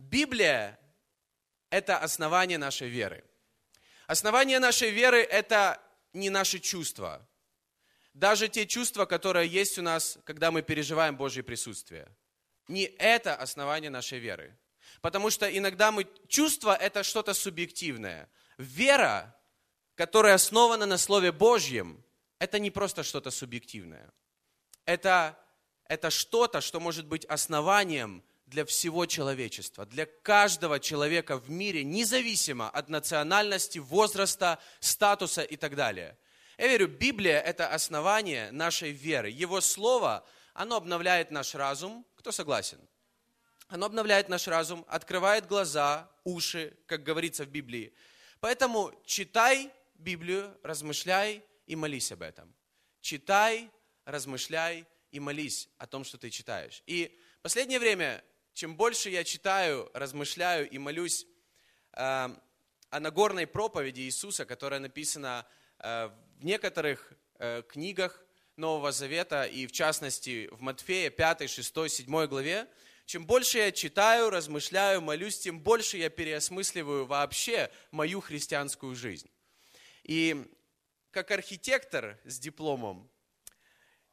Библия – это основание нашей веры. Основание нашей веры – это не наши чувства. Даже те чувства, которые есть у нас, когда мы переживаем Божье присутствие. Не это основание нашей веры. Потому что иногда мы... Чувство – это что-то субъективное. Вера, которая основана на Слове Божьем, это не просто что-то субъективное. Это, это что-то, что может быть основанием для всего человечества, для каждого человека в мире, независимо от национальности, возраста, статуса и так далее. Я верю, Библия – это основание нашей веры. Его Слово, оно обновляет наш разум. Кто согласен? Оно обновляет наш разум, открывает глаза, уши, как говорится в Библии. Поэтому читай Библию, размышляй и молись об этом. Читай, размышляй и молись о том, что ты читаешь. И в последнее время чем больше я читаю, размышляю и молюсь э, о Нагорной проповеди Иисуса, которая написана э, в некоторых э, книгах Нового Завета, и в частности в Матфея 5, 6, 7 главе, чем больше я читаю, размышляю, молюсь, тем больше я переосмысливаю вообще мою христианскую жизнь. И как архитектор с дипломом,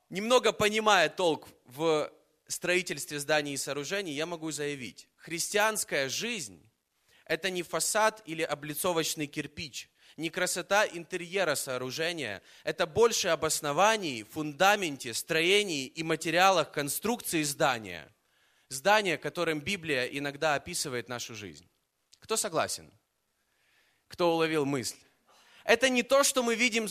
немного понимая толк в строительстве зданий и сооружений, я могу заявить, христианская жизнь – это не фасад или облицовочный кирпич, не красота интерьера сооружения, это больше об основании, фундаменте, строении и материалах конструкции здания. Здание, которым Библия иногда описывает нашу жизнь. Кто согласен? Кто уловил мысль? Это не то, что мы видим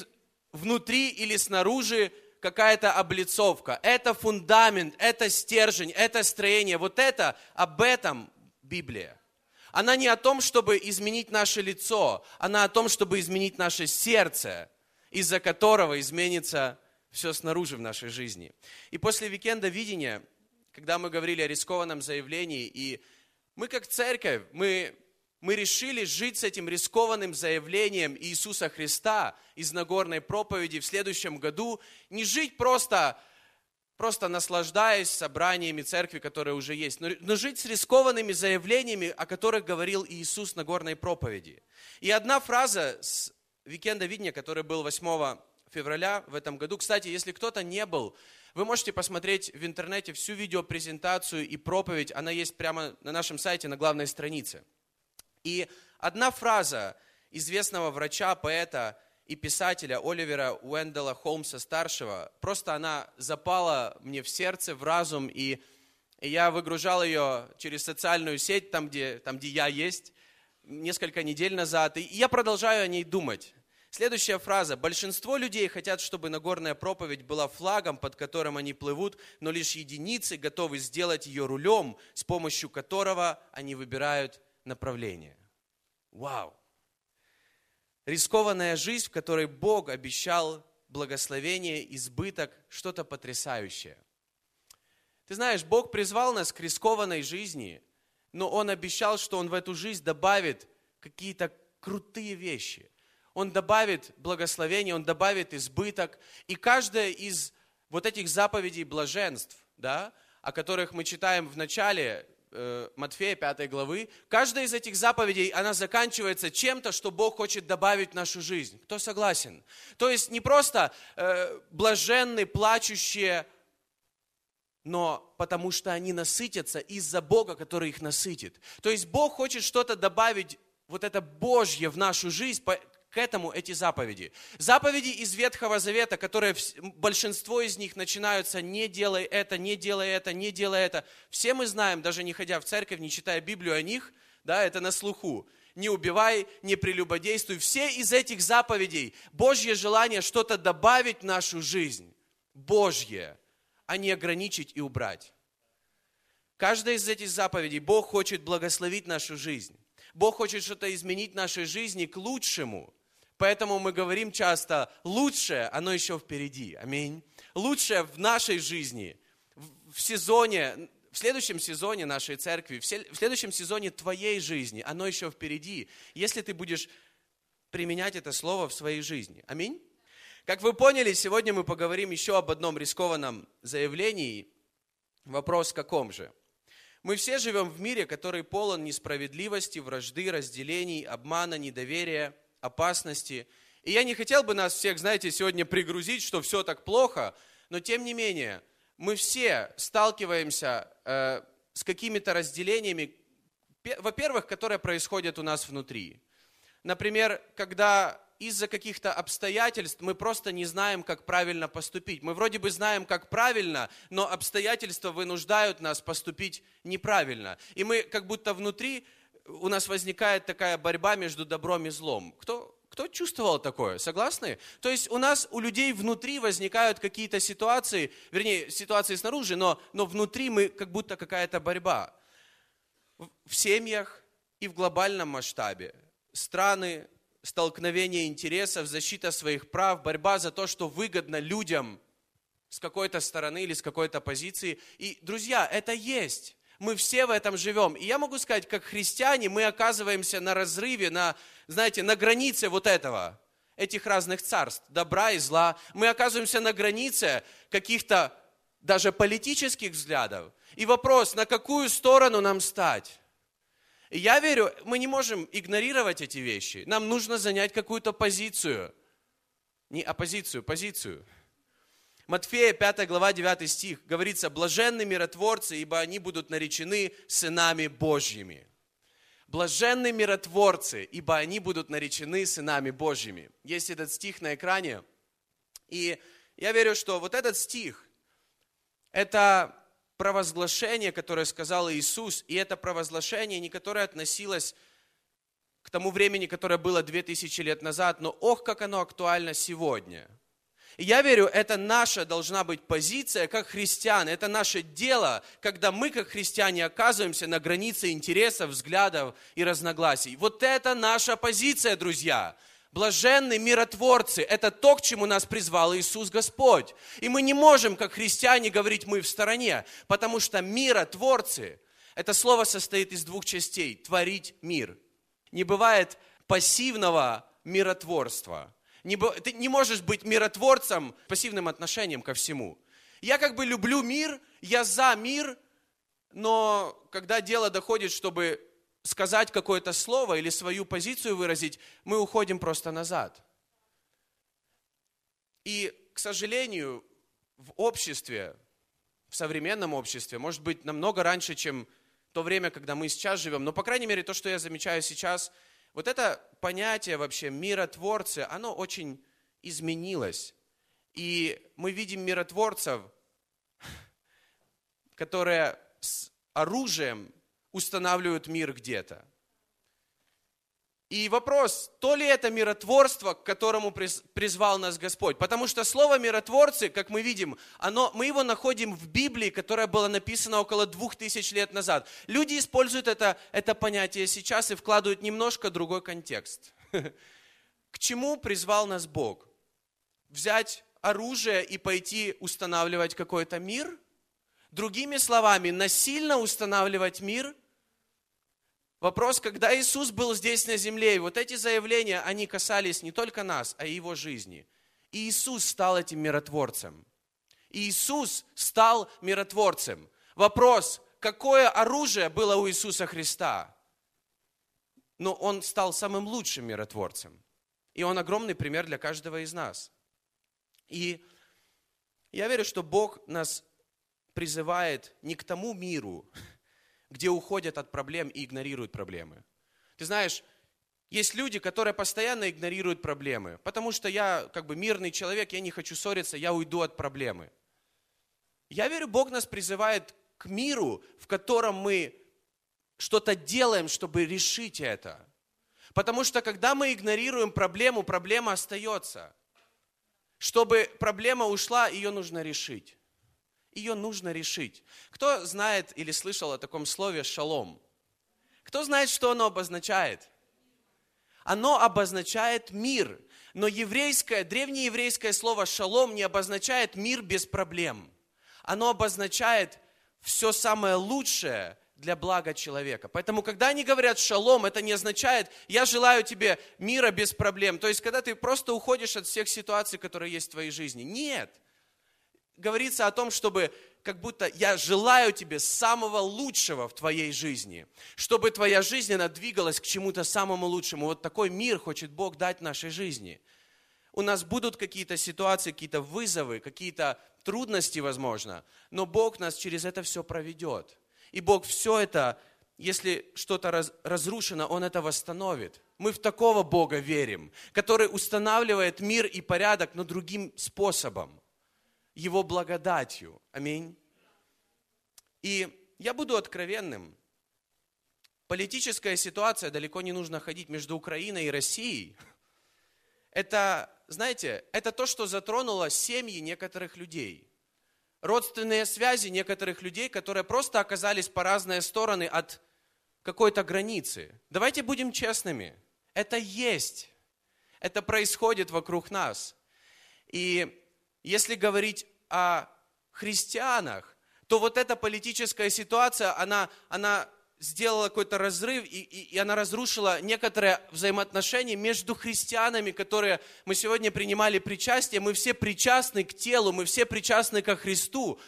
внутри или снаружи какая-то облицовка, это фундамент, это стержень, это строение. Вот это, об этом Библия. Она не о том, чтобы изменить наше лицо, она о том, чтобы изменить наше сердце, из-за которого изменится все снаружи в нашей жизни. И после викенда видения, когда мы говорили о рискованном заявлении, и мы как церковь, мы мы решили жить с этим рискованным заявлением Иисуса Христа из Нагорной проповеди в следующем году, не жить просто, просто наслаждаясь собраниями церкви, которые уже есть, но, но жить с рискованными заявлениями, о которых говорил Иисус на Нагорной проповеди. И одна фраза с Викенда Видения, который был 8 февраля в этом году. Кстати, если кто-то не был, вы можете посмотреть в интернете всю видеопрезентацию и проповедь, она есть прямо на нашем сайте, на главной странице. И одна фраза известного врача, поэта и писателя Оливера Уэндела Холмса-старшего, просто она запала мне в сердце, в разум, и, и я выгружал ее через социальную сеть, там где, там, где я есть, несколько недель назад, и я продолжаю о ней думать. Следующая фраза. Большинство людей хотят, чтобы Нагорная проповедь была флагом, под которым они плывут, но лишь единицы готовы сделать ее рулем, с помощью которого они выбирают направление. Вау! Рискованная жизнь, в которой Бог обещал благословение, избыток, что-то потрясающее. Ты знаешь, Бог призвал нас к рискованной жизни, но Он обещал, что Он в эту жизнь добавит какие-то крутые вещи. Он добавит благословение, Он добавит избыток. И каждая из вот этих заповедей блаженств, да, о которых мы читаем в начале Матфея 5 главы, каждая из этих заповедей, она заканчивается чем-то, что Бог хочет добавить в нашу жизнь. Кто согласен? То есть не просто э, блаженные, плачущие, но потому что они насытятся из-за Бога, который их насытит. То есть Бог хочет что-то добавить, вот это Божье в нашу жизнь, к этому эти заповеди. Заповеди из Ветхого Завета, которые большинство из них начинаются «не делай это, не делай это, не делай это». Все мы знаем, даже не ходя в церковь, не читая Библию о них, да, это на слуху. Не убивай, не прелюбодействуй. Все из этих заповедей Божье желание что-то добавить в нашу жизнь. Божье, а не ограничить и убрать. Каждая из этих заповедей Бог хочет благословить нашу жизнь. Бог хочет что-то изменить в нашей жизни к лучшему. Поэтому мы говорим часто, лучшее, оно еще впереди. Аминь. Лучшее в нашей жизни, в сезоне, в следующем сезоне нашей церкви, в следующем сезоне твоей жизни, оно еще впереди, если ты будешь применять это слово в своей жизни. Аминь. Как вы поняли, сегодня мы поговорим еще об одном рискованном заявлении. Вопрос каком же? Мы все живем в мире, который полон несправедливости, вражды, разделений, обмана, недоверия, опасности. И я не хотел бы нас всех, знаете, сегодня пригрузить, что все так плохо, но тем не менее, мы все сталкиваемся э, с какими-то разделениями, во-первых, которые происходят у нас внутри. Например, когда из-за каких-то обстоятельств мы просто не знаем, как правильно поступить. Мы вроде бы знаем, как правильно, но обстоятельства вынуждают нас поступить неправильно. И мы как будто внутри, у нас возникает такая борьба между добром и злом. Кто, кто чувствовал такое? Согласны? То есть у нас, у людей внутри возникают какие-то ситуации, вернее, ситуации снаружи, но, но внутри мы как будто какая-то борьба. В семьях и в глобальном масштабе. Страны, столкновение интересов, защита своих прав, борьба за то, что выгодно людям с какой-то стороны или с какой-то позиции. И, друзья, это есть. Мы все в этом живем. И я могу сказать, как христиане, мы оказываемся на разрыве, на, знаете, на границе вот этого, этих разных царств, добра и зла. Мы оказываемся на границе каких-то даже политических взглядов. И вопрос, на какую сторону нам стать? И я верю, мы не можем игнорировать эти вещи. Нам нужно занять какую-то позицию. Не оппозицию, позицию. Матфея 5 глава 9 стих говорится, «Блаженны миротворцы, ибо они будут наречены сынами Божьими». Блаженны миротворцы, ибо они будут наречены сынами Божьими. Есть этот стих на экране. И я верю, что вот этот стих, это провозглашение, которое сказал Иисус, и это провозглашение, не которое относилось к тому времени, которое было 2000 лет назад, но ох, как оно актуально сегодня. И я верю, это наша должна быть позиция как христиан, это наше дело, когда мы как христиане оказываемся на границе интересов, взглядов и разногласий. Вот это наша позиция, друзья. Блаженны миротворцы – это то, к чему нас призвал Иисус Господь. И мы не можем, как христиане, говорить «мы в стороне», потому что миротворцы – это слово состоит из двух частей – творить мир. Не бывает пассивного миротворства. Не, ты не можешь быть миротворцем пассивным отношением ко всему. Я как бы люблю мир, я за мир, но когда дело доходит, чтобы сказать какое-то слово или свою позицию выразить, мы уходим просто назад. И, к сожалению, в обществе, в современном обществе, может быть, намного раньше, чем то время, когда мы сейчас живем, но, по крайней мере, то, что я замечаю сейчас, вот это понятие вообще миротворцы, оно очень изменилось. И мы видим миротворцев, которые с оружием устанавливают мир где-то. И вопрос, то ли это миротворство, к которому призвал нас Господь? Потому что слово миротворцы, как мы видим, оно, мы его находим в Библии, которая была написана около двух тысяч лет назад. Люди используют это, это понятие сейчас и вкладывают немножко другой контекст. К чему призвал нас Бог? Взять оружие и пойти устанавливать какой-то мир? Другими словами, насильно устанавливать мир – Вопрос, когда Иисус был здесь на земле, и вот эти заявления, они касались не только нас, а и Его жизни. И Иисус стал этим миротворцем. И Иисус стал миротворцем. Вопрос, какое оружие было у Иисуса Христа? Но Он стал самым лучшим миротворцем. И Он огромный пример для каждого из нас. И я верю, что Бог нас призывает не к тому миру, где уходят от проблем и игнорируют проблемы. Ты знаешь, есть люди, которые постоянно игнорируют проблемы, потому что я как бы мирный человек, я не хочу ссориться, я уйду от проблемы. Я верю, Бог нас призывает к миру, в котором мы что-то делаем, чтобы решить это. Потому что когда мы игнорируем проблему, проблема остается. Чтобы проблема ушла, ее нужно решить ее нужно решить. Кто знает или слышал о таком слове «шалом»? Кто знает, что оно обозначает? Оно обозначает мир. Но еврейское, древнееврейское слово «шалом» не обозначает мир без проблем. Оно обозначает все самое лучшее для блага человека. Поэтому, когда они говорят «шалом», это не означает «я желаю тебе мира без проблем». То есть, когда ты просто уходишь от всех ситуаций, которые есть в твоей жизни. Нет говорится о том, чтобы как будто я желаю тебе самого лучшего в твоей жизни, чтобы твоя жизнь, она двигалась к чему-то самому лучшему. Вот такой мир хочет Бог дать нашей жизни. У нас будут какие-то ситуации, какие-то вызовы, какие-то трудности, возможно, но Бог нас через это все проведет. И Бог все это, если что-то раз, разрушено, Он это восстановит. Мы в такого Бога верим, который устанавливает мир и порядок, но другим способом. Его благодатью. Аминь. И я буду откровенным. Политическая ситуация, далеко не нужно ходить между Украиной и Россией. Это, знаете, это то, что затронуло семьи некоторых людей. Родственные связи некоторых людей, которые просто оказались по разные стороны от какой-то границы. Давайте будем честными. Это есть. Это происходит вокруг нас. И если говорить о христианах, то вот эта политическая ситуация, она, она сделала какой-то разрыв, и, и, и она разрушила некоторые взаимоотношения между христианами, которые мы сегодня принимали причастие. Мы все причастны к телу, мы все причастны ко Христу.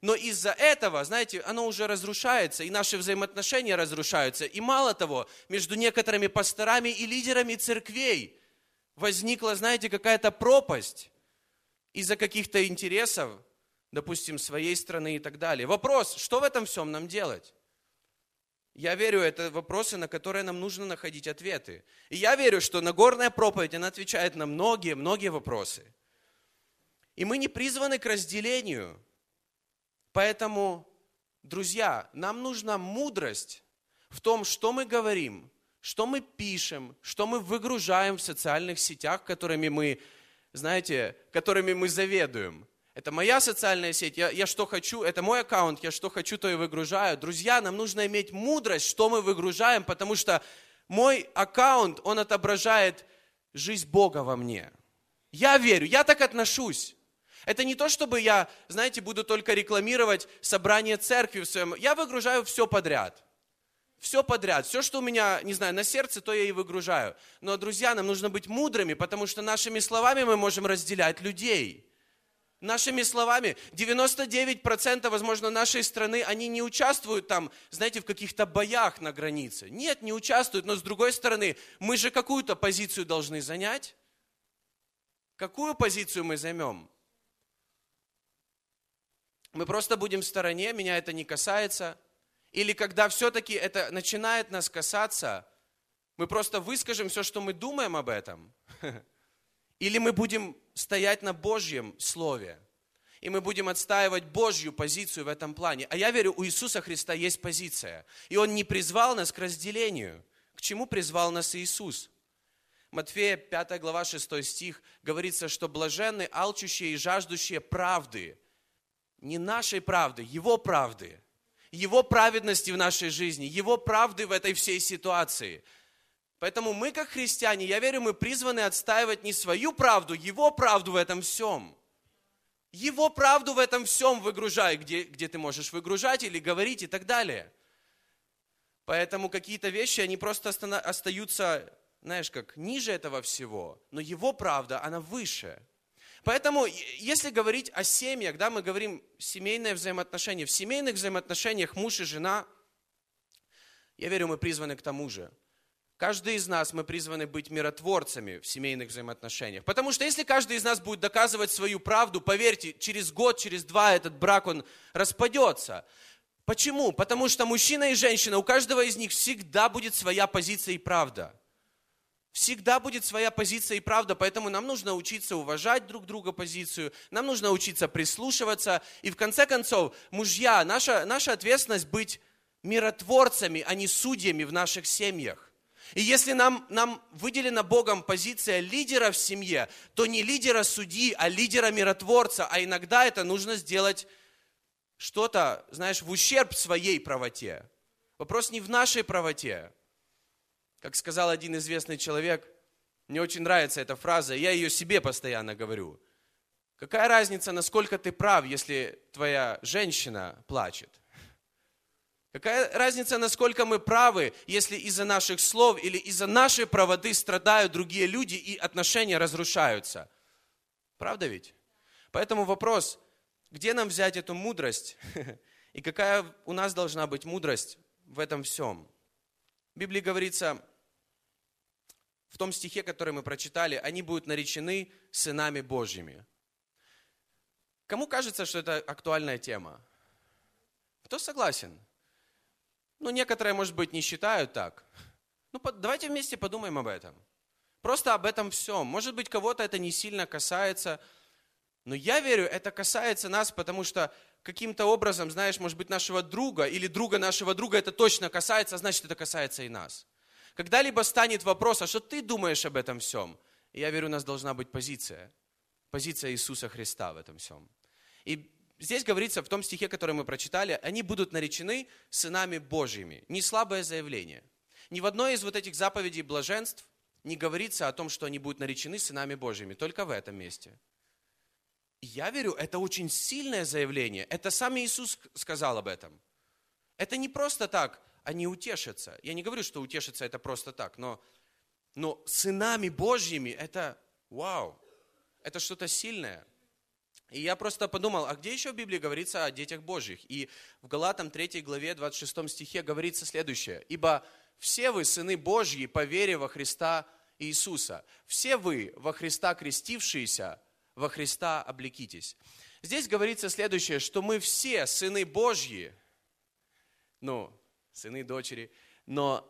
Но из-за этого, знаете, оно уже разрушается, и наши взаимоотношения разрушаются. И мало того, между некоторыми пасторами и лидерами церквей возникла, знаете, какая-то пропасть из-за каких-то интересов, допустим, своей страны и так далее. Вопрос, что в этом всем нам делать? Я верю, это вопросы, на которые нам нужно находить ответы. И я верю, что Нагорная проповедь, она отвечает на многие, многие вопросы. И мы не призваны к разделению. Поэтому, друзья, нам нужна мудрость в том, что мы говорим, что мы пишем, что мы выгружаем в социальных сетях, которыми мы знаете, которыми мы заведуем. Это моя социальная сеть, я, я что хочу, это мой аккаунт, я что хочу, то и выгружаю. Друзья, нам нужно иметь мудрость, что мы выгружаем, потому что мой аккаунт, он отображает жизнь Бога во мне. Я верю, я так отношусь. Это не то, чтобы я, знаете, буду только рекламировать собрание церкви в своем... Я выгружаю все подряд. Все подряд, все, что у меня, не знаю, на сердце, то я и выгружаю. Но, друзья, нам нужно быть мудрыми, потому что нашими словами мы можем разделять людей. Нашими словами, 99% возможно нашей страны, они не участвуют там, знаете, в каких-то боях на границе. Нет, не участвуют, но с другой стороны, мы же какую-то позицию должны занять. Какую позицию мы займем? Мы просто будем в стороне, меня это не касается – или когда все-таки это начинает нас касаться, мы просто выскажем все, что мы думаем об этом. Или мы будем стоять на Божьем Слове. И мы будем отстаивать Божью позицию в этом плане. А я верю, у Иисуса Христа есть позиция. И Он не призвал нас к разделению. К чему призвал нас Иисус? Матфея 5 глава 6 стих говорится, что блаженны, алчущие и жаждущие правды. Не нашей правды, Его правды – его праведности в нашей жизни, Его правды в этой всей ситуации. Поэтому мы, как христиане, я верю, мы призваны отстаивать не свою правду, Его правду в этом всем. Его правду в этом всем выгружай, где, где ты можешь выгружать или говорить и так далее. Поэтому какие-то вещи, они просто остаются, знаешь, как ниже этого всего. Но Его правда, она выше. Поэтому, если говорить о семьях, да, мы говорим семейные взаимоотношения. В семейных взаимоотношениях муж и жена, я верю, мы призваны к тому же. Каждый из нас, мы призваны быть миротворцами в семейных взаимоотношениях. Потому что если каждый из нас будет доказывать свою правду, поверьте, через год, через два этот брак, он распадется. Почему? Потому что мужчина и женщина, у каждого из них всегда будет своя позиция и правда. Всегда будет своя позиция и правда, поэтому нам нужно учиться уважать друг друга позицию, нам нужно учиться прислушиваться. И в конце концов, мужья, наша, наша ответственность быть миротворцами, а не судьями в наших семьях. И если нам, нам выделена Богом позиция лидера в семье, то не лидера судьи, а лидера миротворца. А иногда это нужно сделать что-то, знаешь, в ущерб своей правоте. Вопрос не в нашей правоте. Как сказал один известный человек, мне очень нравится эта фраза, я ее себе постоянно говорю. Какая разница, насколько ты прав, если твоя женщина плачет? Какая разница, насколько мы правы, если из-за наших слов или из-за нашей правоты страдают другие люди и отношения разрушаются? Правда ведь? Поэтому вопрос, где нам взять эту мудрость? И какая у нас должна быть мудрость в этом всем? В Библии говорится, в том стихе, который мы прочитали, они будут наречены сынами Божьими. Кому кажется, что это актуальная тема? Кто согласен? Ну, некоторые, может быть, не считают так. Ну, давайте вместе подумаем об этом. Просто об этом всем. Может быть, кого-то это не сильно касается, но я верю, это касается нас, потому что каким-то образом, знаешь, может быть, нашего друга или друга нашего друга это точно касается, а значит, это касается и нас. Когда-либо станет вопрос, а что ты думаешь об этом всем? Я верю, у нас должна быть позиция. Позиция Иисуса Христа в этом всем. И здесь говорится в том стихе, который мы прочитали, они будут наречены сынами Божьими. Не слабое заявление. Ни в одной из вот этих заповедей блаженств не говорится о том, что они будут наречены сынами Божьими, только в этом месте. Я верю, это очень сильное заявление. Это сам Иисус сказал об этом. Это не просто так, они утешатся. Я не говорю, что утешиться это просто так, но, но сынами Божьими это вау, это что-то сильное. И я просто подумал, а где еще в Библии говорится о детях Божьих? И в Галатам 3 главе 26 стихе говорится следующее. «Ибо все вы сыны Божьи по вере во Христа Иисуса. Все вы во Христа крестившиеся, во Христа облекитесь». Здесь говорится следующее, что мы все сыны Божьи, ну, сыны, дочери, но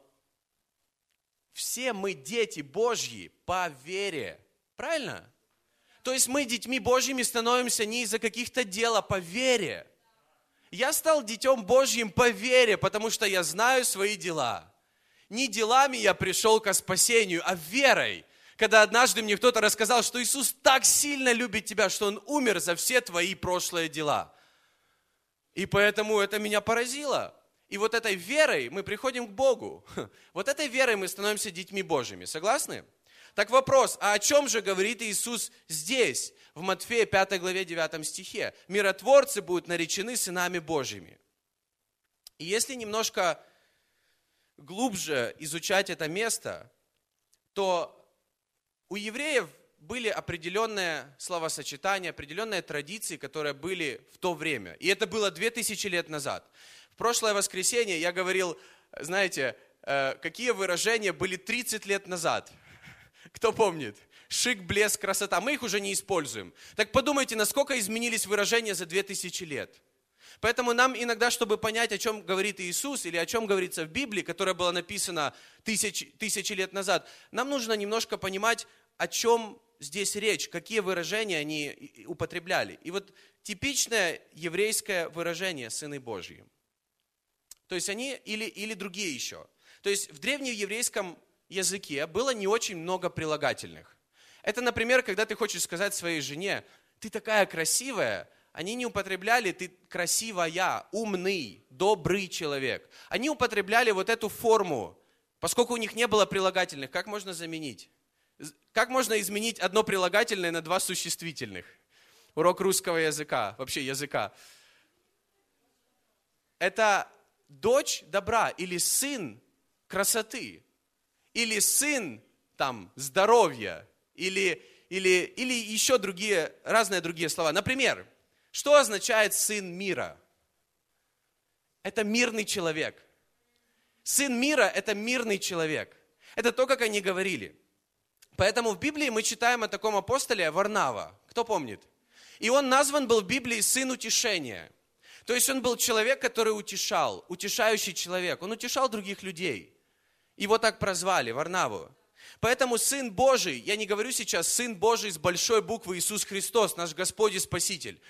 все мы дети Божьи по вере. Правильно? То есть мы детьми Божьими становимся не из-за каких-то дел, а по вере. Я стал детем Божьим по вере, потому что я знаю свои дела. Не делами я пришел к спасению, а верой. Когда однажды мне кто-то рассказал, что Иисус так сильно любит тебя, что Он умер за все твои прошлые дела. И поэтому это меня поразило. И вот этой верой мы приходим к Богу. Вот этой верой мы становимся детьми Божьими. Согласны? Так вопрос, а о чем же говорит Иисус здесь, в Матфея 5 главе 9 стихе? Миротворцы будут наречены сынами Божьими. И если немножко глубже изучать это место, то у евреев были определенные словосочетания, определенные традиции, которые были в то время. И это было 2000 лет назад. В прошлое воскресенье я говорил, знаете, э, какие выражения были 30 лет назад – кто помнит? Шик, блеск, красота. Мы их уже не используем. Так подумайте, насколько изменились выражения за 2000 лет. Поэтому нам иногда, чтобы понять, о чем говорит Иисус или о чем говорится в Библии, которая была написана тысячи, тысячи лет назад, нам нужно немножко понимать, о чем здесь речь, какие выражения они употребляли. И вот типичное еврейское выражение «сыны Божьи». То есть они, или, или другие еще. То есть в древнееврейском языке было не очень много прилагательных. Это, например, когда ты хочешь сказать своей жене, ты такая красивая, они не употребляли ты красивая, умный, добрый человек. Они употребляли вот эту форму, поскольку у них не было прилагательных, как можно заменить? Как можно изменить одно прилагательное на два существительных? Урок русского языка, вообще языка. Это дочь добра или сын красоты или сын там здоровья, или, или, или еще другие, разные другие слова. Например, что означает сын мира? Это мирный человек. Сын мира – это мирный человек. Это то, как они говорили. Поэтому в Библии мы читаем о таком апостоле Варнава. Кто помнит? И он назван был в Библии сын утешения. То есть он был человек, который утешал, утешающий человек. Он утешал других людей. Его так прозвали, Варнаву. Поэтому Сын Божий, я не говорю сейчас Сын Божий с большой буквы Иисус Христос, наш Господь и Спаситель.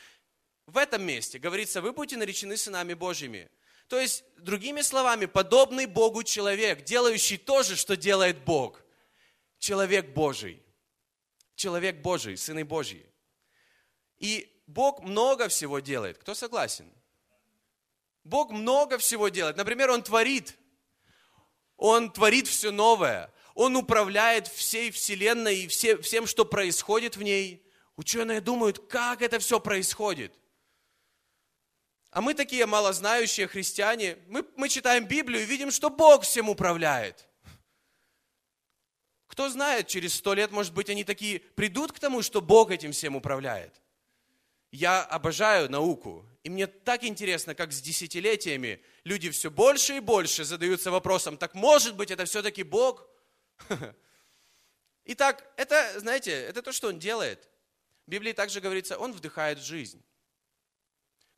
В этом месте говорится, вы будете наречены сынами Божьими. То есть, другими словами, подобный Богу человек, делающий то же, что делает Бог. Человек Божий. Человек Божий, сыны Божьи. И Бог много всего делает. Кто согласен? Бог много всего делает. Например, Он творит – он творит все новое. Он управляет всей Вселенной и все, всем, что происходит в ней. Ученые думают, как это все происходит. А мы такие малознающие христиане, мы, мы читаем Библию и видим, что Бог всем управляет. Кто знает, через сто лет, может быть, они такие придут к тому, что Бог этим всем управляет. Я обожаю науку, и мне так интересно, как с десятилетиями люди все больше и больше задаются вопросом, так может быть это все-таки Бог? Итак, это, знаете, это то, что Он делает. В Библии также говорится, Он вдыхает жизнь.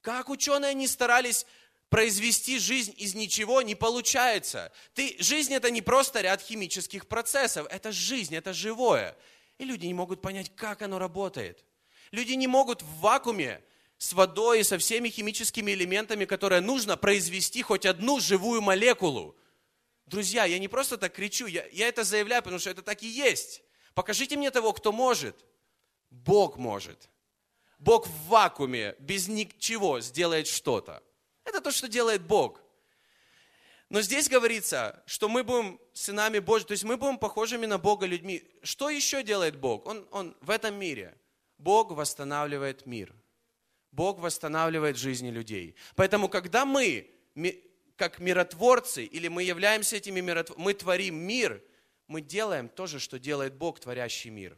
Как ученые не старались произвести жизнь из ничего, не получается. Ты, жизнь это не просто ряд химических процессов, это жизнь, это живое. И люди не могут понять, как оно работает. Люди не могут в вакууме с водой и со всеми химическими элементами, которые нужно, произвести хоть одну живую молекулу. Друзья, я не просто так кричу, я, я это заявляю, потому что это так и есть. Покажите мне того, кто может. Бог может. Бог в вакууме, без ничего сделает что-то. Это то, что делает Бог. Но здесь говорится, что мы будем сынами Божьими, то есть мы будем похожими на Бога людьми. Что еще делает Бог? Он, он в этом мире. Бог восстанавливает мир. Бог восстанавливает жизни людей. Поэтому, когда мы, как миротворцы, или мы являемся этими миротворцами, мы творим мир, мы делаем то же, что делает Бог, творящий мир.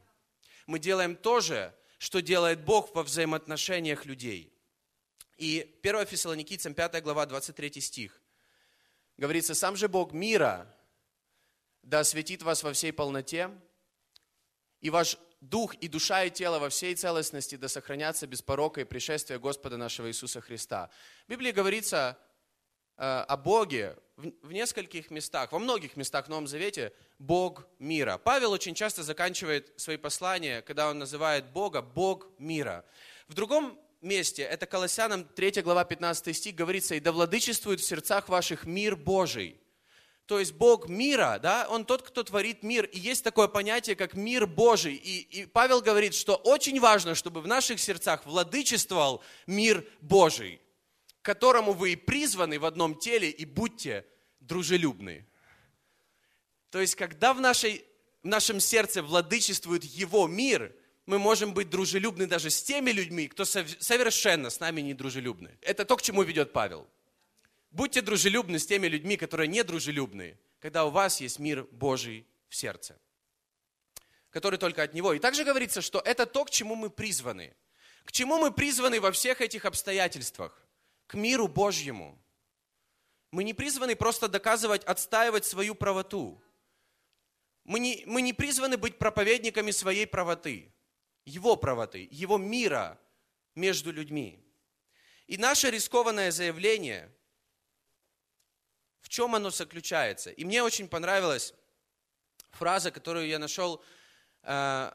Мы делаем то же, что делает Бог во взаимоотношениях людей. И 1 Фессалоникийцам 5 глава 23 стих. Говорится, «Сам же Бог мира да осветит вас во всей полноте, и ваш дух и душа и тело во всей целостности да сохранятся без порока и пришествия Господа нашего Иисуса Христа. В Библии говорится о Боге в, в нескольких местах, во многих местах в Новом Завете Бог мира. Павел очень часто заканчивает свои послания, когда он называет Бога Бог мира. В другом месте, это Колоссянам 3 глава 15 стих, говорится, «И да владычествует в сердцах ваших мир Божий». То есть Бог мира, да, Он тот, кто творит мир. И есть такое понятие, как мир Божий. И, и Павел говорит, что очень важно, чтобы в наших сердцах владычествовал мир Божий, которому вы и призваны в одном теле, и будьте дружелюбны. То есть, когда в, нашей, в нашем сердце владычествует Его мир, мы можем быть дружелюбны даже с теми людьми, кто совершенно с нами не дружелюбны. Это то, к чему ведет Павел. Будьте дружелюбны с теми людьми, которые не дружелюбны, когда у вас есть мир Божий в сердце, который только от Него. И также говорится, что это то, к чему мы призваны. К чему мы призваны во всех этих обстоятельствах? К миру Божьему. Мы не призваны просто доказывать, отстаивать свою правоту. Мы не, мы не призваны быть проповедниками своей правоты, Его правоты, Его мира между людьми. И наше рискованное заявление – в чем оно заключается? И мне очень понравилась фраза, которую я нашел э,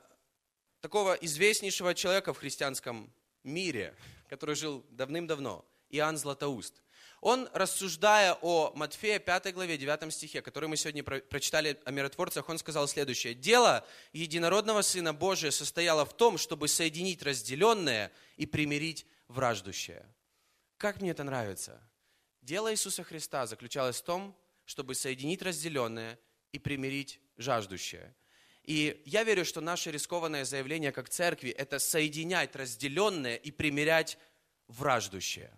такого известнейшего человека в христианском мире, который жил давным-давно, Иоанн Златоуст. Он, рассуждая о Матфея 5 главе 9 стихе, который мы сегодня прочитали о миротворцах, он сказал следующее. «Дело единородного Сына Божия состояло в том, чтобы соединить разделенное и примирить враждущее». Как мне это нравится. Дело Иисуса Христа заключалось в том, чтобы соединить разделенное и примирить жаждущее. И я верю, что наше рискованное заявление как церкви – это соединять разделенное и примирять враждущее.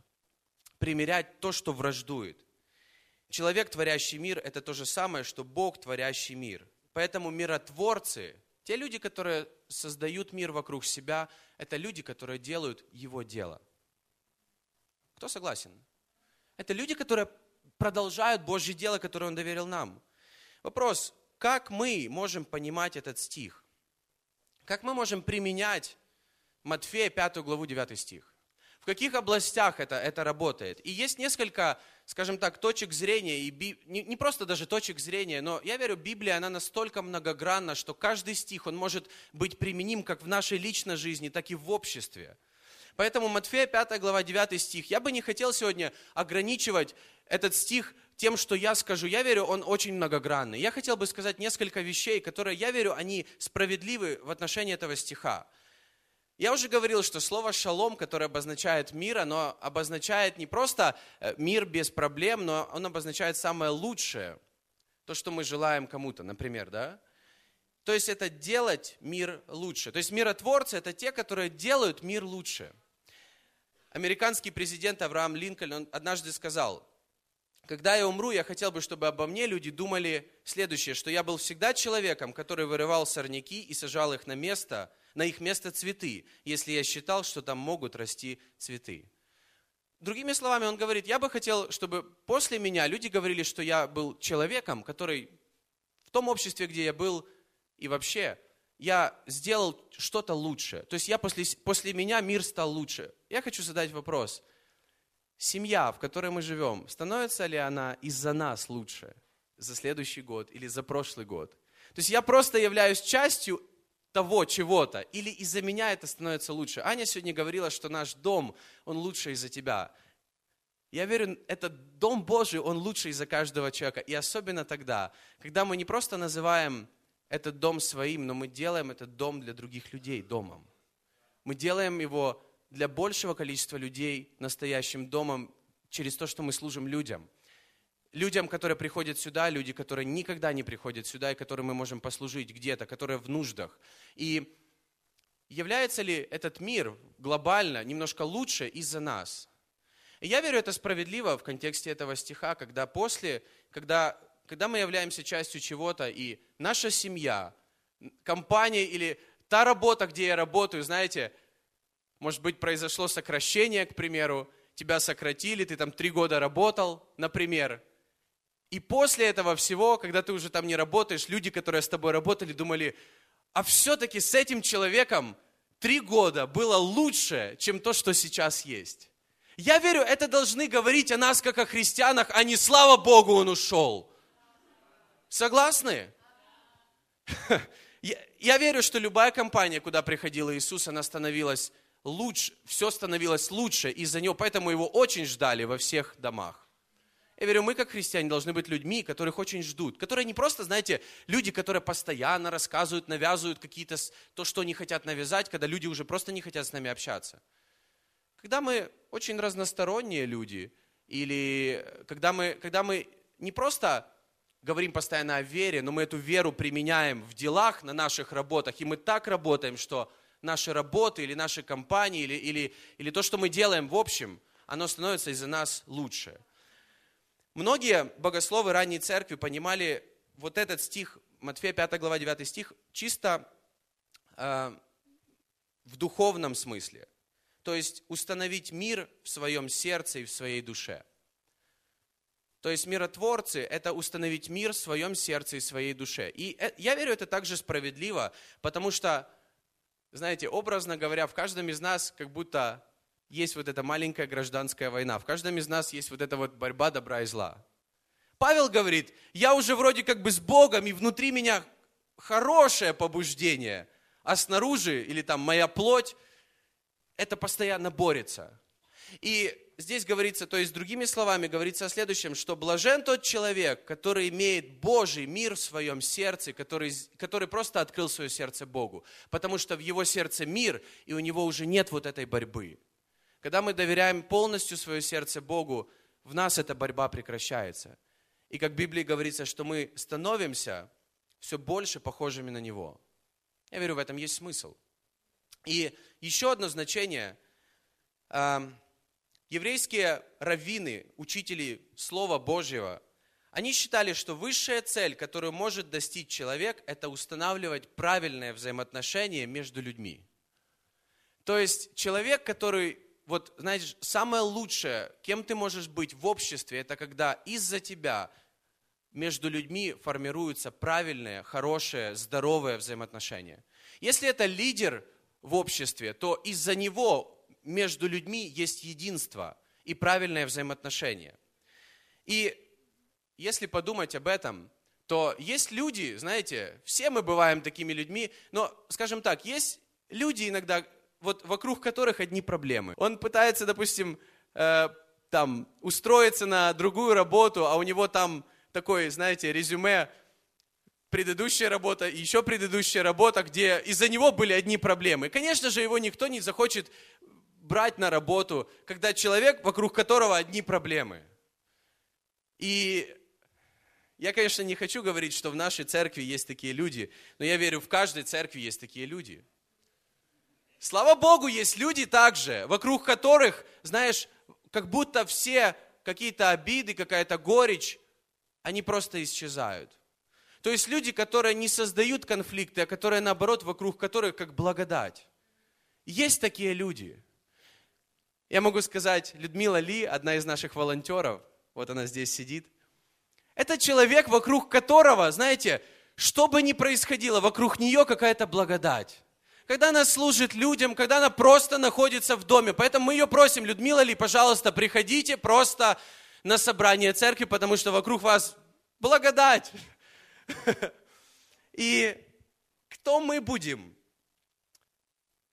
Примирять то, что враждует. Человек, творящий мир, это то же самое, что Бог, творящий мир. Поэтому миротворцы, те люди, которые создают мир вокруг себя, это люди, которые делают его дело. Кто согласен? Это люди, которые продолжают Божье дело, которое Он доверил нам. Вопрос, как мы можем понимать этот стих? Как мы можем применять Матфея 5 главу 9 стих? Каких областях это, это работает? И есть несколько, скажем так, точек зрения, и би, не, не просто даже точек зрения, но я верю, Библия, она настолько многогранна, что каждый стих, он может быть применим как в нашей личной жизни, так и в обществе. Поэтому Матфея 5 глава 9 стих. Я бы не хотел сегодня ограничивать этот стих тем, что я скажу. Я верю, он очень многогранный. Я хотел бы сказать несколько вещей, которые, я верю, они справедливы в отношении этого стиха. Я уже говорил, что слово «шалом», которое обозначает мир, оно обозначает не просто э, мир без проблем, но он обозначает самое лучшее, то, что мы желаем кому-то, например, да? То есть это делать мир лучше. То есть миротворцы – это те, которые делают мир лучше – американский президент Авраам Линкольн, он однажды сказал, когда я умру, я хотел бы, чтобы обо мне люди думали следующее, что я был всегда человеком, который вырывал сорняки и сажал их на место, на их место цветы, если я считал, что там могут расти цветы. Другими словами, он говорит, я бы хотел, чтобы после меня люди говорили, что я был человеком, который в том обществе, где я был, и вообще, я сделал что-то лучше. То есть я после, после меня мир стал лучше. Я хочу задать вопрос. Семья, в которой мы живем, становится ли она из-за нас лучше за следующий год или за прошлый год? То есть я просто являюсь частью того чего-то, или из-за меня это становится лучше. Аня сегодня говорила, что наш дом, он лучше из-за тебя. Я верю, этот дом Божий, он лучше из-за каждого человека. И особенно тогда, когда мы не просто называем этот дом своим, но мы делаем этот дом для других людей домом. Мы делаем его для большего количества людей настоящим домом через то, что мы служим людям. Людям, которые приходят сюда, люди, которые никогда не приходят сюда, и которым мы можем послужить где-то, которые в нуждах. И является ли этот мир глобально немножко лучше из-за нас? И я верю, это справедливо в контексте этого стиха, когда после, когда когда мы являемся частью чего-то, и наша семья, компания или та работа, где я работаю, знаете, может быть, произошло сокращение, к примеру, тебя сократили, ты там три года работал, например. И после этого всего, когда ты уже там не работаешь, люди, которые с тобой работали, думали, а все-таки с этим человеком три года было лучше, чем то, что сейчас есть. Я верю, это должны говорить о нас, как о христианах, а не слава Богу, он ушел. Согласны? Я, я верю, что любая компания, куда приходил Иисус, она становилась лучше, все становилось лучше из-за него, поэтому его очень ждали во всех домах. Я верю, мы как христиане должны быть людьми, которых очень ждут, которые не просто, знаете, люди, которые постоянно рассказывают, навязывают какие-то то, что они хотят навязать, когда люди уже просто не хотят с нами общаться. Когда мы очень разносторонние люди, или когда мы, когда мы не просто говорим постоянно о вере, но мы эту веру применяем в делах, на наших работах, и мы так работаем, что наши работы или наши компании, или, или, или то, что мы делаем в общем, оно становится из-за нас лучше. Многие богословы ранней церкви понимали вот этот стих, Матфея 5 глава 9 стих, чисто э, в духовном смысле. То есть установить мир в своем сердце и в своей душе – то есть миротворцы – это установить мир в своем сердце и своей душе. И э, я верю, это также справедливо, потому что, знаете, образно говоря, в каждом из нас как будто есть вот эта маленькая гражданская война. В каждом из нас есть вот эта вот борьба добра и зла. Павел говорит, я уже вроде как бы с Богом, и внутри меня хорошее побуждение, а снаружи, или там моя плоть, это постоянно борется. И здесь говорится, то есть другими словами говорится о следующем, что блажен тот человек, который имеет Божий мир в своем сердце, который, который просто открыл свое сердце Богу, потому что в его сердце мир, и у него уже нет вот этой борьбы. Когда мы доверяем полностью свое сердце Богу, в нас эта борьба прекращается. И как в Библии говорится, что мы становимся все больше похожими на Него. Я верю, в этом есть смысл. И еще одно значение – еврейские раввины, учители Слова Божьего, они считали, что высшая цель, которую может достичь человек, это устанавливать правильное взаимоотношение между людьми. То есть человек, который, вот, знаешь, самое лучшее, кем ты можешь быть в обществе, это когда из-за тебя между людьми формируются правильные, хорошие, здоровые взаимоотношения. Если это лидер в обществе, то из-за него между людьми есть единство и правильное взаимоотношение. И если подумать об этом, то есть люди, знаете, все мы бываем такими людьми, но, скажем так, есть люди иногда, вот вокруг которых одни проблемы. Он пытается, допустим, э, там, устроиться на другую работу, а у него там такое, знаете, резюме, предыдущая работа, еще предыдущая работа, где из-за него были одни проблемы. Конечно же, его никто не захочет брать на работу, когда человек, вокруг которого одни проблемы. И я, конечно, не хочу говорить, что в нашей церкви есть такие люди, но я верю, в каждой церкви есть такие люди. Слава Богу, есть люди также, вокруг которых, знаешь, как будто все какие-то обиды, какая-то горечь, они просто исчезают. То есть люди, которые не создают конфликты, а которые наоборот, вокруг которых как благодать. Есть такие люди. Я могу сказать, Людмила Ли, одна из наших волонтеров, вот она здесь сидит. Это человек, вокруг которого, знаете, что бы ни происходило, вокруг нее какая-то благодать. Когда она служит людям, когда она просто находится в доме. Поэтому мы ее просим, Людмила Ли, пожалуйста, приходите просто на собрание церкви, потому что вокруг вас благодать. И кто мы будем?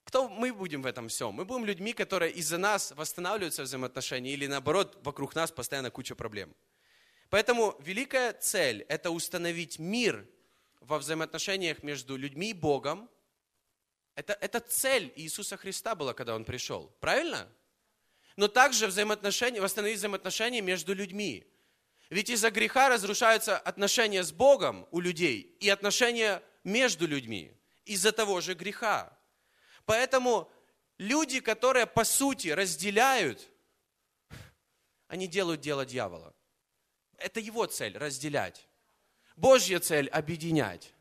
Кто мы будем в этом всем? Мы будем людьми, которые из-за нас восстанавливаются взаимоотношения или наоборот, вокруг нас постоянно куча проблем. Поэтому великая цель – это установить мир во взаимоотношениях между людьми и Богом. Это, это цель Иисуса Христа была, когда Он пришел. Правильно? Но также взаимоотношения, восстановить взаимоотношения между людьми. Ведь из-за греха разрушаются отношения с Богом у людей и отношения между людьми из-за того же греха. Поэтому люди, которые по сути разделяют, они делают дело дьявола. Это его цель – разделять. Божья цель – объединять.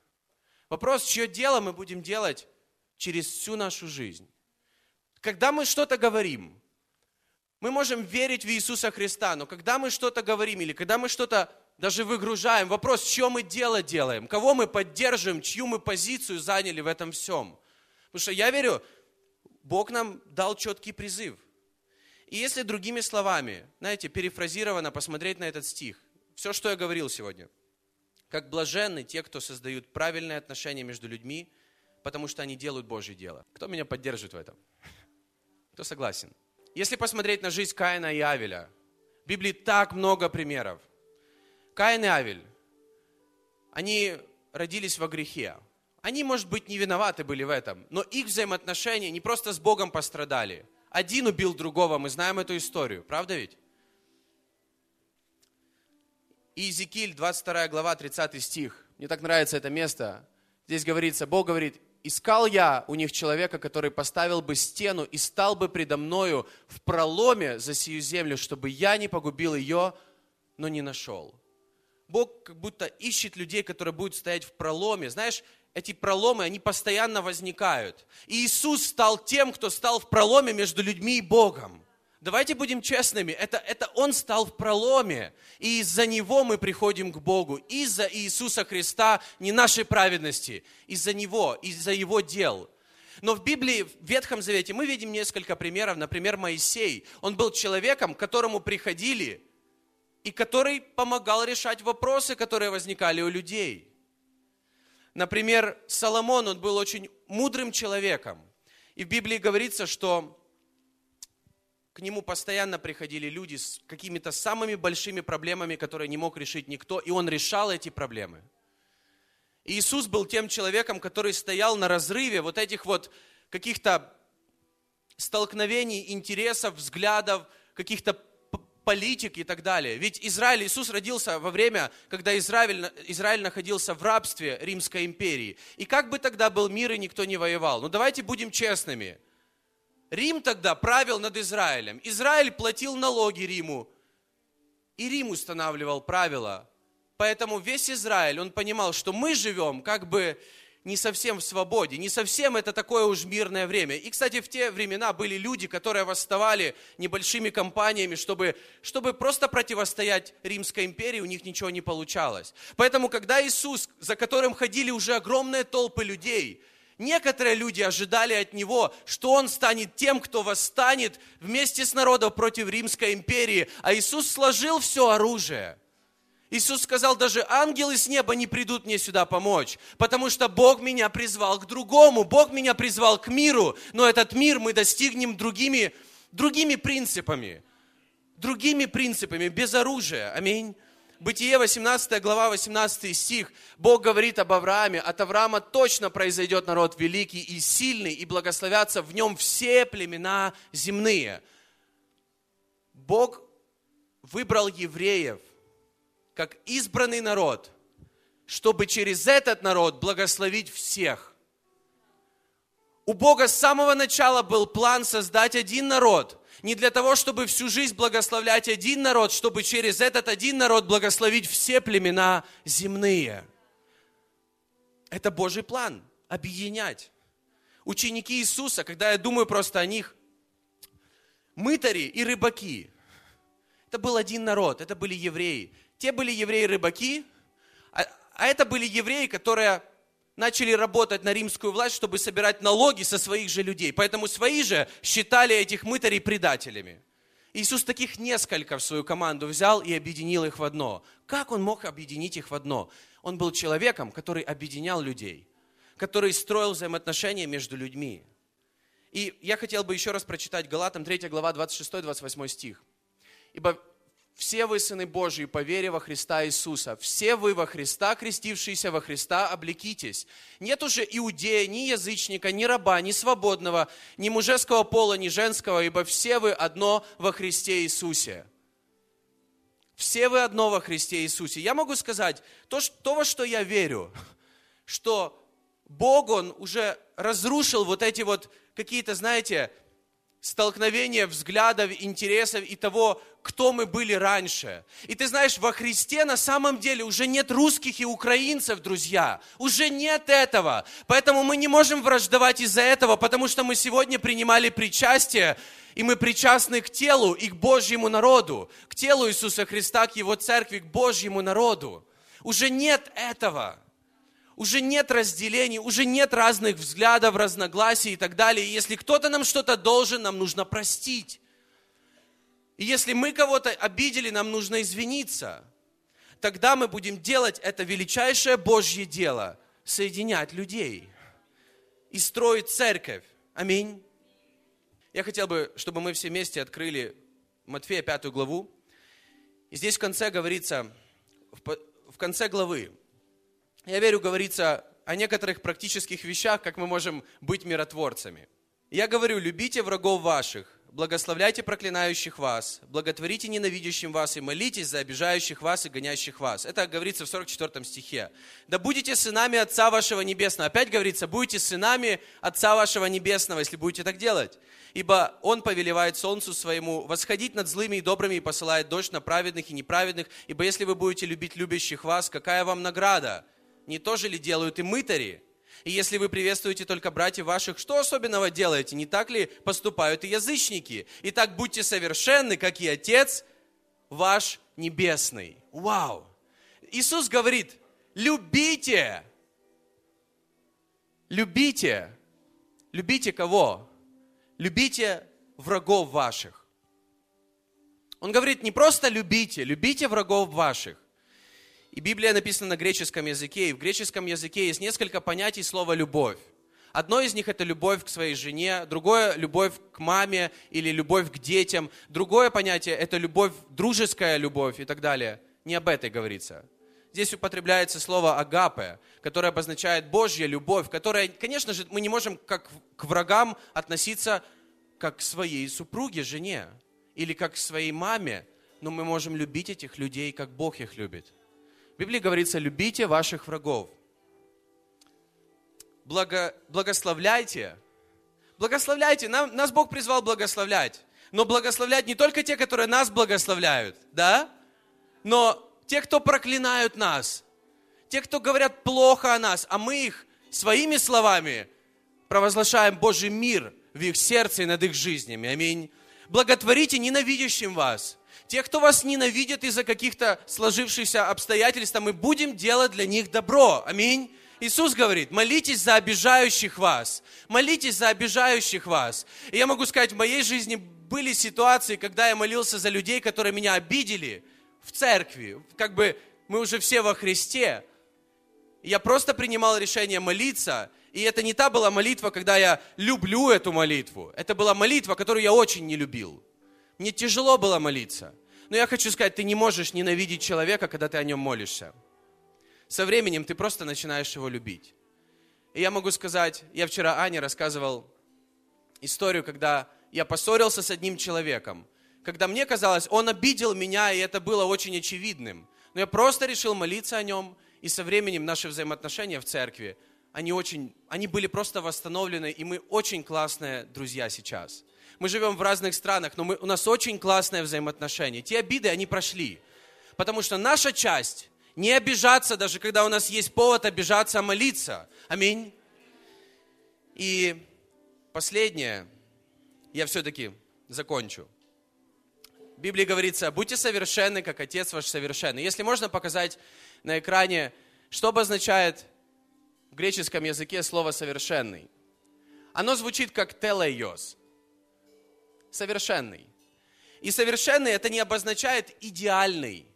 Вопрос, чье дело мы будем делать через всю нашу жизнь. Когда мы что-то говорим, мы можем верить в Иисуса Христа, но когда мы что-то говорим или когда мы что-то даже выгружаем, вопрос, что мы дело делаем, кого мы поддерживаем, чью мы позицию заняли в этом всем. Потому что я верю, Бог нам дал четкий призыв. И если другими словами, знаете, перефразированно посмотреть на этот стих, все, что я говорил сегодня, как блаженны те, кто создают правильные отношения между людьми, потому что они делают Божье дело. Кто меня поддерживает в этом? Кто согласен? Если посмотреть на жизнь Каина и Авеля, в Библии так много примеров. Каин и Авель, они родились во грехе. Они, может быть, не виноваты были в этом, но их взаимоотношения не просто с Богом пострадали. Один убил другого, мы знаем эту историю, правда ведь? Иезекииль, 22 глава, 30 стих. Мне так нравится это место. Здесь говорится, Бог говорит, искал я у них человека, который поставил бы стену и стал бы предо мною в проломе за сию землю, чтобы я не погубил ее, но не нашел. Бог как будто ищет людей, которые будут стоять в проломе. Знаешь, эти проломы, они постоянно возникают. И Иисус стал тем, кто стал в проломе между людьми и Богом. Давайте будем честными, это, это Он стал в проломе, и из-за Него мы приходим к Богу, из-за Иисуса Христа, не нашей праведности, из-за Него, из-за Его дел. Но в Библии, в Ветхом Завете, мы видим несколько примеров. Например, Моисей. Он был человеком, к которому приходили, и который помогал решать вопросы, которые возникали у людей. Например, Соломон, он был очень мудрым человеком. И в Библии говорится, что к нему постоянно приходили люди с какими-то самыми большими проблемами, которые не мог решить никто, и он решал эти проблемы. И Иисус был тем человеком, который стоял на разрыве вот этих вот каких-то столкновений, интересов, взглядов, каких-то политик и так далее. Ведь Израиль, Иисус родился во время, когда Израиль, Израиль находился в рабстве Римской империи. И как бы тогда был мир, и никто не воевал. Но ну, давайте будем честными. Рим тогда правил над Израилем. Израиль платил налоги Риму. И Рим устанавливал правила. Поэтому весь Израиль, он понимал, что мы живем как бы не совсем в свободе, не совсем это такое уж мирное время. И, кстати, в те времена были люди, которые восставали небольшими компаниями, чтобы, чтобы просто противостоять Римской империи, у них ничего не получалось. Поэтому, когда Иисус, за которым ходили уже огромные толпы людей, Некоторые люди ожидали от него, что он станет тем, кто восстанет вместе с народом против Римской империи. А Иисус сложил все оружие. Иисус сказал, даже ангелы с неба не придут мне сюда помочь, потому что Бог меня призвал к другому, Бог меня призвал к миру, но этот мир мы достигнем другими, другими принципами, другими принципами, без оружия. Аминь. Бытие 18 глава 18 стих. Бог говорит об Аврааме. От Авраама точно произойдет народ великий и сильный, и благословятся в нем все племена земные. Бог выбрал евреев как избранный народ, чтобы через этот народ благословить всех. У Бога с самого начала был план создать один народ – не для того, чтобы всю жизнь благословлять один народ, чтобы через этот один народ благословить все племена земные. Это Божий план – объединять. Ученики Иисуса, когда я думаю просто о них, мытари и рыбаки. Это был один народ, это были евреи. Те были евреи-рыбаки, а, а это были евреи, которые начали работать на римскую власть, чтобы собирать налоги со своих же людей. Поэтому свои же считали этих мытарей предателями. Иисус таких несколько в свою команду взял и объединил их в одно. Как он мог объединить их в одно? Он был человеком, который объединял людей, который строил взаимоотношения между людьми. И я хотел бы еще раз прочитать Галатам 3 глава 26-28 стих. Ибо все вы сыны Божьи по вере во Христа Иисуса. Все вы во Христа, крестившиеся во Христа, облекитесь. Нет уже иудея, ни язычника, ни раба, ни свободного, ни мужеского пола, ни женского, ибо все вы одно во Христе Иисусе. Все вы одно во Христе Иисусе. Я могу сказать, то, то во что я верю, что Бог, Он уже разрушил вот эти вот какие-то, знаете, столкновения взглядов, интересов и того, кто мы были раньше. И ты знаешь, во Христе на самом деле уже нет русских и украинцев, друзья. Уже нет этого. Поэтому мы не можем враждовать из-за этого, потому что мы сегодня принимали причастие, и мы причастны к телу и к Божьему народу, к телу Иисуса Христа, к Его церкви, к Божьему народу. Уже нет этого уже нет разделений, уже нет разных взглядов, разногласий и так далее. И если кто-то нам что-то должен, нам нужно простить. И если мы кого-то обидели, нам нужно извиниться. Тогда мы будем делать это величайшее Божье дело – соединять людей и строить церковь. Аминь. Я хотел бы, чтобы мы все вместе открыли Матфея пятую главу. И здесь в конце говорится, в конце главы, я верю, говорится о некоторых практических вещах, как мы можем быть миротворцами. Я говорю, любите врагов ваших, благословляйте проклинающих вас, благотворите ненавидящим вас и молитесь за обижающих вас и гонящих вас. Это говорится в 44 стихе. Да будете сынами Отца вашего Небесного. Опять говорится, будете сынами Отца вашего Небесного, если будете так делать. Ибо Он повелевает солнцу своему восходить над злыми и добрыми и посылает дождь на праведных и неправедных. Ибо если вы будете любить любящих вас, какая вам награда? Не то же ли делают и мытари? И если вы приветствуете только братьев ваших, что особенного делаете? Не так ли поступают и язычники? Итак, будьте совершенны, как и Отец ваш Небесный. Вау! Иисус говорит, любите, любите, любите кого? Любите врагов ваших. Он говорит, не просто любите, любите врагов ваших. И Библия написана на греческом языке, и в греческом языке есть несколько понятий слова «любовь». Одно из них – это любовь к своей жене, другое – любовь к маме или любовь к детям, другое понятие – это любовь, дружеская любовь и так далее. Не об этой говорится. Здесь употребляется слово «агапе», которое обозначает Божья любовь, которая, конечно же, мы не можем как к врагам относиться как к своей супруге, жене, или как к своей маме, но мы можем любить этих людей, как Бог их любит. В Библии говорится, любите ваших врагов. Благо, благословляйте. Благословляйте. Нам, нас Бог призвал благословлять. Но благословлять не только те, которые нас благословляют, да? Но те, кто проклинают нас. Те, кто говорят плохо о нас, а мы их своими словами провозглашаем Божий мир в их сердце и над их жизнями. Аминь. Благотворите ненавидящим вас. Те, кто вас ненавидит из-за каких-то сложившихся обстоятельств, мы будем делать для них добро. Аминь. Иисус говорит, молитесь за обижающих вас. Молитесь за обижающих вас. И я могу сказать, в моей жизни были ситуации, когда я молился за людей, которые меня обидели в церкви. Как бы мы уже все во Христе. я просто принимал решение молиться. И это не та была молитва, когда я люблю эту молитву. Это была молитва, которую я очень не любил. Мне тяжело было молиться. Но я хочу сказать, ты не можешь ненавидеть человека, когда ты о нем молишься. Со временем ты просто начинаешь его любить. И я могу сказать, я вчера Ане рассказывал историю, когда я поссорился с одним человеком. Когда мне казалось, он обидел меня, и это было очень очевидным. Но я просто решил молиться о нем, и со временем наши взаимоотношения в церкви, они, очень, они были просто восстановлены, и мы очень классные друзья сейчас – мы живем в разных странах, но мы, у нас очень классное взаимоотношение. Те обиды, они прошли. Потому что наша часть Не обижаться, даже когда у нас есть повод обижаться, а молиться. Аминь. И последнее, я все-таки закончу. В Библии говорится, будьте совершенны, как Отец ваш совершенный. Если можно показать на экране, что обозначает в греческом языке слово «совершенный». Оно звучит как «телейос», совершенный. И совершенный это не обозначает идеальный.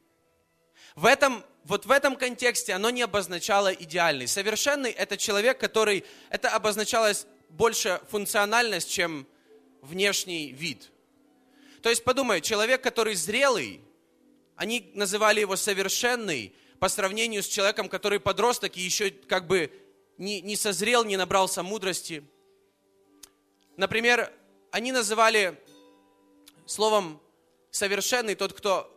В этом, вот в этом контексте оно не обозначало идеальный. Совершенный это человек, который, это обозначалось больше функциональность, чем внешний вид. То есть подумай, человек, который зрелый, они называли его совершенный по сравнению с человеком, который подросток и еще как бы не, не созрел, не набрался мудрости. Например, они называли словом совершенный тот, кто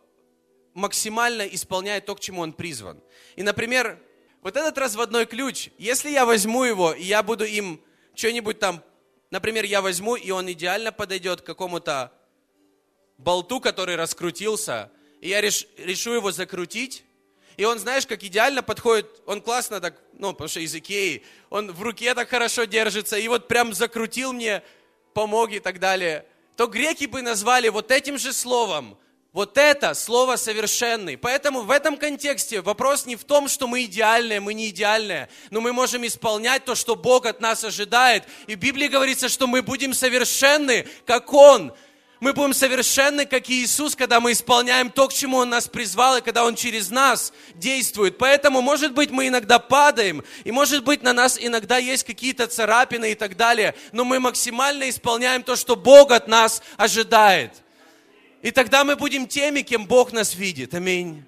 максимально исполняет то, к чему он призван. И, например, вот этот разводной ключ, если я возьму его, и я буду им что-нибудь там, например, я возьму, и он идеально подойдет к какому-то болту, который раскрутился, и я реш, решу его закрутить, и он, знаешь, как идеально подходит, он классно так, ну, потому что из Икеи, он в руке так хорошо держится, и вот прям закрутил мне, помог и так далее то греки бы назвали вот этим же словом, вот это слово совершенный. Поэтому в этом контексте вопрос не в том, что мы идеальные, мы не идеальные, но мы можем исполнять то, что Бог от нас ожидает. И в Библии говорится, что мы будем совершенны, как Он. Мы будем совершенны, как Иисус, когда мы исполняем то, к чему Он нас призвал, и когда Он через нас действует. Поэтому, может быть, мы иногда падаем, и может быть, на нас иногда есть какие-то царапины и так далее, но мы максимально исполняем то, что Бог от нас ожидает. И тогда мы будем теми, кем Бог нас видит. Аминь.